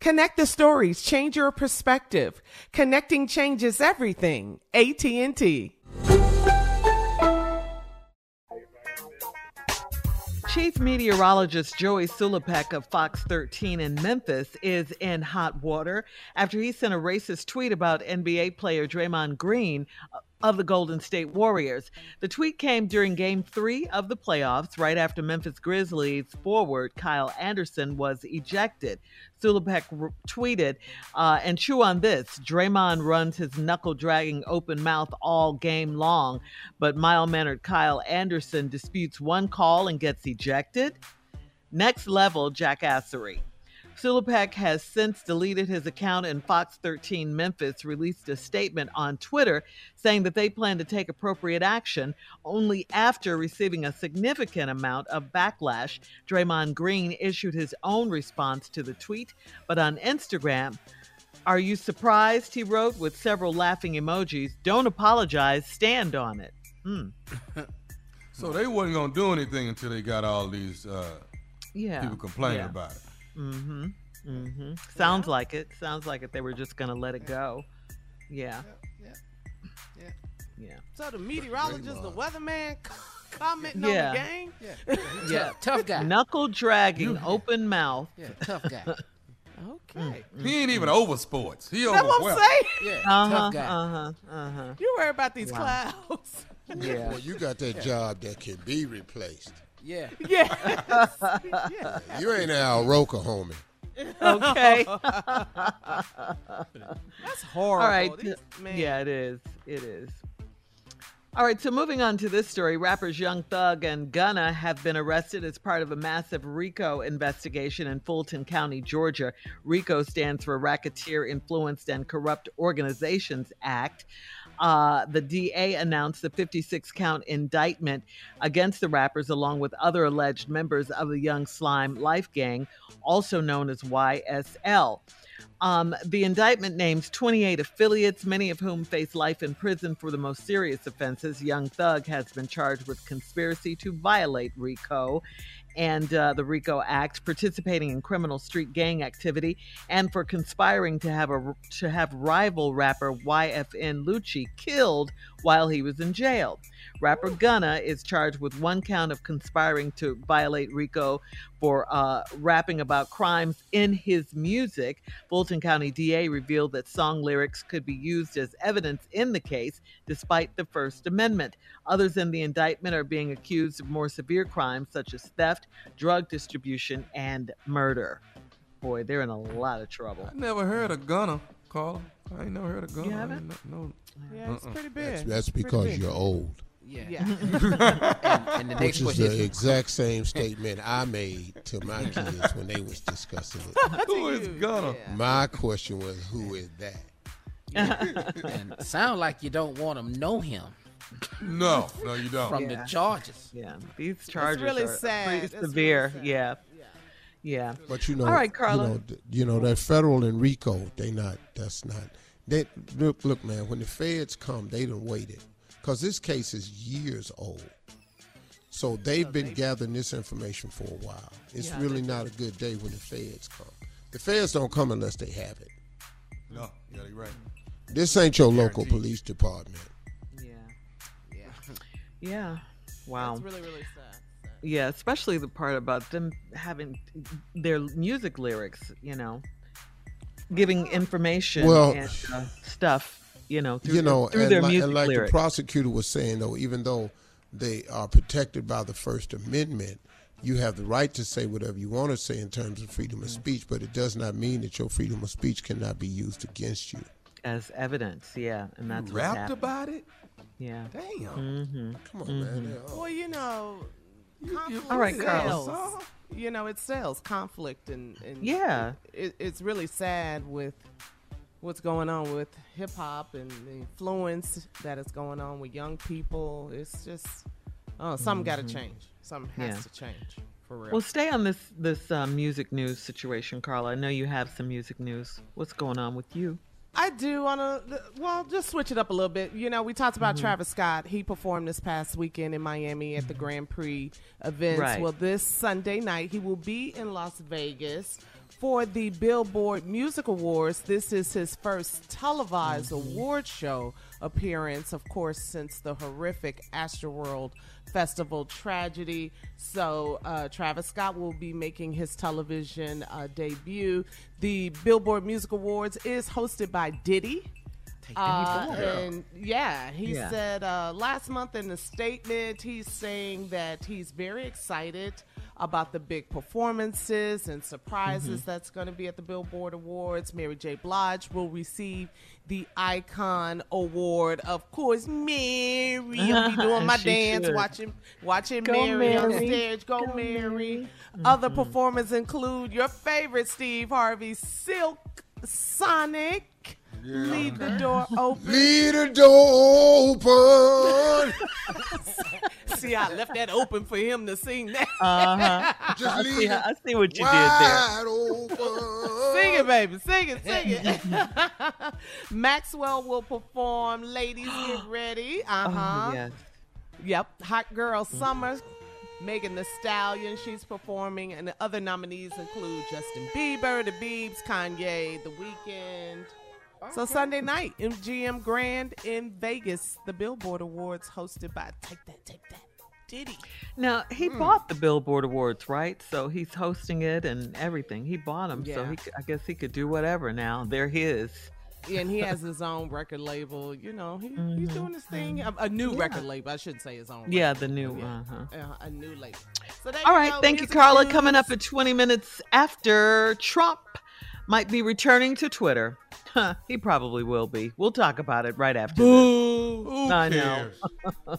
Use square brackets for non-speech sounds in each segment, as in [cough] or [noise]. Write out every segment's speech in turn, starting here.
Connect the stories, change your perspective. Connecting changes everything. AT&T. Chief meteorologist Joey Sulipeck of Fox 13 in Memphis is in hot water after he sent a racist tweet about NBA player Draymond Green of the Golden State Warriors. The tweet came during game three of the playoffs, right after Memphis Grizzlies forward Kyle Anderson was ejected. Sulipeck r- tweeted, uh, and chew on this Draymond runs his knuckle dragging open mouth all game long, but mild mannered Kyle Anderson disputes one call and gets ejected. Next level jackassery. Sulipeck has since deleted his account, and Fox 13 Memphis released a statement on Twitter saying that they plan to take appropriate action only after receiving a significant amount of backlash. Draymond Green issued his own response to the tweet, but on Instagram, are you surprised? He wrote with several laughing emojis. Don't apologize, stand on it. Hmm. [laughs] so they wasn't gonna do anything until they got all these uh, yeah. people complaining yeah. about it. Mm-hmm. Mm-hmm. Sounds yeah. like it. Sounds like it. They were just gonna let it go. Yeah. Yeah. Yeah. Yeah. So the meteorologist, the weatherman, commenting yeah. on the game. Yeah. [laughs] yeah. Tough guy. Knuckle dragging, open mouth. Yeah. Tough guy. [laughs] Okay. Mm-hmm. He ain't even over sports. He over That's what I'm saying. Yeah, uh-huh, tough guy. Uh-huh, uh-huh. You worry about these wow. clouds. [laughs] Yeah. Well, you got that yeah. job that can be replaced. Yeah. [laughs] Yeah. yeah. You ain't Al Roker, homie. Okay. [laughs] That's horrible. All right. These, yeah, it is. It is. All right, so moving on to this story, rappers Young Thug and Gunna have been arrested as part of a massive RICO investigation in Fulton County, Georgia. RICO stands for Racketeer Influenced and Corrupt Organizations Act. Uh, the DA announced the 56 count indictment against the rappers, along with other alleged members of the Young Slime Life Gang, also known as YSL. Um, the indictment names 28 affiliates, many of whom face life in prison for the most serious offenses. Young Thug has been charged with conspiracy to violate RICO and uh, the RICO Act, participating in criminal street gang activity, and for conspiring to have a to have rival rapper YFN Lucci killed while he was in jail. Rapper Gunna is charged with one count of conspiring to violate RICO for uh, rapping about crimes in his music. Fulton County DA revealed that song lyrics could be used as evidence in the case, despite the First Amendment. Others in the indictment are being accused of more severe crimes such as theft, drug distribution, and murder. Boy, they're in a lot of trouble. I never heard of Gunna, Carla. I ain't never heard of Gunna. You haven't? No, no. Yeah, it's Uh-uh. pretty big. That's, that's because big. you're old. Yeah. Yeah. [laughs] and, and the [laughs] Which next is the is exact same statement I made to my [laughs] kids when they was discussing it. Who is Gunna? My question was, who is that? and sound like you don't want to know him No, no, you don't. from Yeah. the charges. Yeah, these charges really are sad. pretty It's really severe. sad. Yeah. Yeah. But you know, All right, Carla. You know, you know that federal and RICO, they not. That's not. They look, look, man. When the feds come, they done waited, cause this case is years old. So they've been gathering this information for a while. It's Yeah, really not a good day when the feds come. The feds don't come unless they have it. No, yeah, you're right. This ain't your local police department. Yeah. Yeah. Yeah. Wow. It's really, really sad. sad. Yeah, especially the part about them having their music lyrics, you know, giving information Well- and uh, stuff, you know, through, you know, through and, their like, music and like lyrics. the prosecutor was saying, though, even though they are protected by the First Amendment, you have the right to say whatever you want to say in terms of freedom of speech, but it does not mean that your freedom of speech cannot be used against you. as evidence, yeah, and that's You rapped happening. about it? Yeah. Damn. mhm Come on, man. they're all- Well, you know, conflict All right, sells. Carlos. You know, it sells conflict, and, and Yeah. it, it's really sad with what's going on with hip hop and the influence that is going on with young people. It's just, oh, something got to change. Something has Mm-hmm. Yeah. to change for real. Well, stay on this this uh, music news situation, Carla. I know you have some music news. What's going on with you? I do on a well, just switch it up a little bit. You know, we talked about Mm-hmm. Travis Scott. He performed this past weekend in Miami at the Grand Prix events. Right. Well, this Sunday night he will be in Las Vegas for the Billboard Music Awards. This is his first televised Mm-hmm. award show appearance, of course, since the horrific Astroworld Festival tragedy. So, uh, Travis Scott will be making his television uh, debut. The Billboard Music Awards is hosted by Diddy. Uh, and yeah, he Yeah. said uh, last month in the statement, he's saying that he's very excited about the big performances and surprises mm-hmm. that's going to be at the Billboard Awards. Mary J. Blige will receive the Icon Award. Of course, Mary will be [laughs] doing my dance, should. watching watching Go, Mary, on Mary. stage. Go, Go, Mary. Mary. Other mm-hmm. performers include your favorite Steve Harvey, Silk Sonic. Leave the door open. Leave the door open. See, I left that open for him to sing [laughs] that. Uh-huh. [laughs] Just I, leave see, it I see what you did there. open. Sing it, baby. Sing it, sing it. [laughs] Maxwell will perform. Ladies, get [gasps] ready. Uh huh. Oh, yes. Yep. Hot Girl Summer. Megan Thee Stallion, she's performing, and the other nominees include Justin Bieber, The Biebs, Kanye, The Weeknd. So Sunday night, MGM Grand in Vegas, the Billboard Awards hosted by Take That, Take That, Diddy. Now he Hmm. bought the Billboard Awards, right? So he's hosting it and everything. He bought them, so Yeah. he, c- I guess he could do whatever now. They're his. and he has his own record label. You know, he, he's doing his thing. A, a new record label. I shouldn't say his own. Mm-hmm. Yeah, the new. label. Uh-huh. Uh, a new label. So there All you right, go, thank you, Carla. news. Coming up at 20 minutes after Trump might be returning to Twitter. Huh, he probably will be. We'll talk about it right after this. Who I know. [laughs]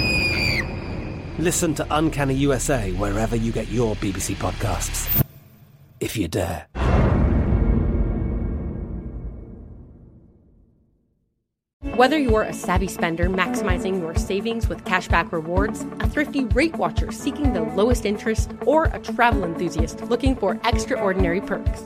Listen to Uncanny USA wherever you get your BBC podcasts, if you dare. Whether you're a savvy spender maximizing your savings with cashback rewards, a thrifty rate watcher seeking the lowest interest, or a travel enthusiast looking for extraordinary perks,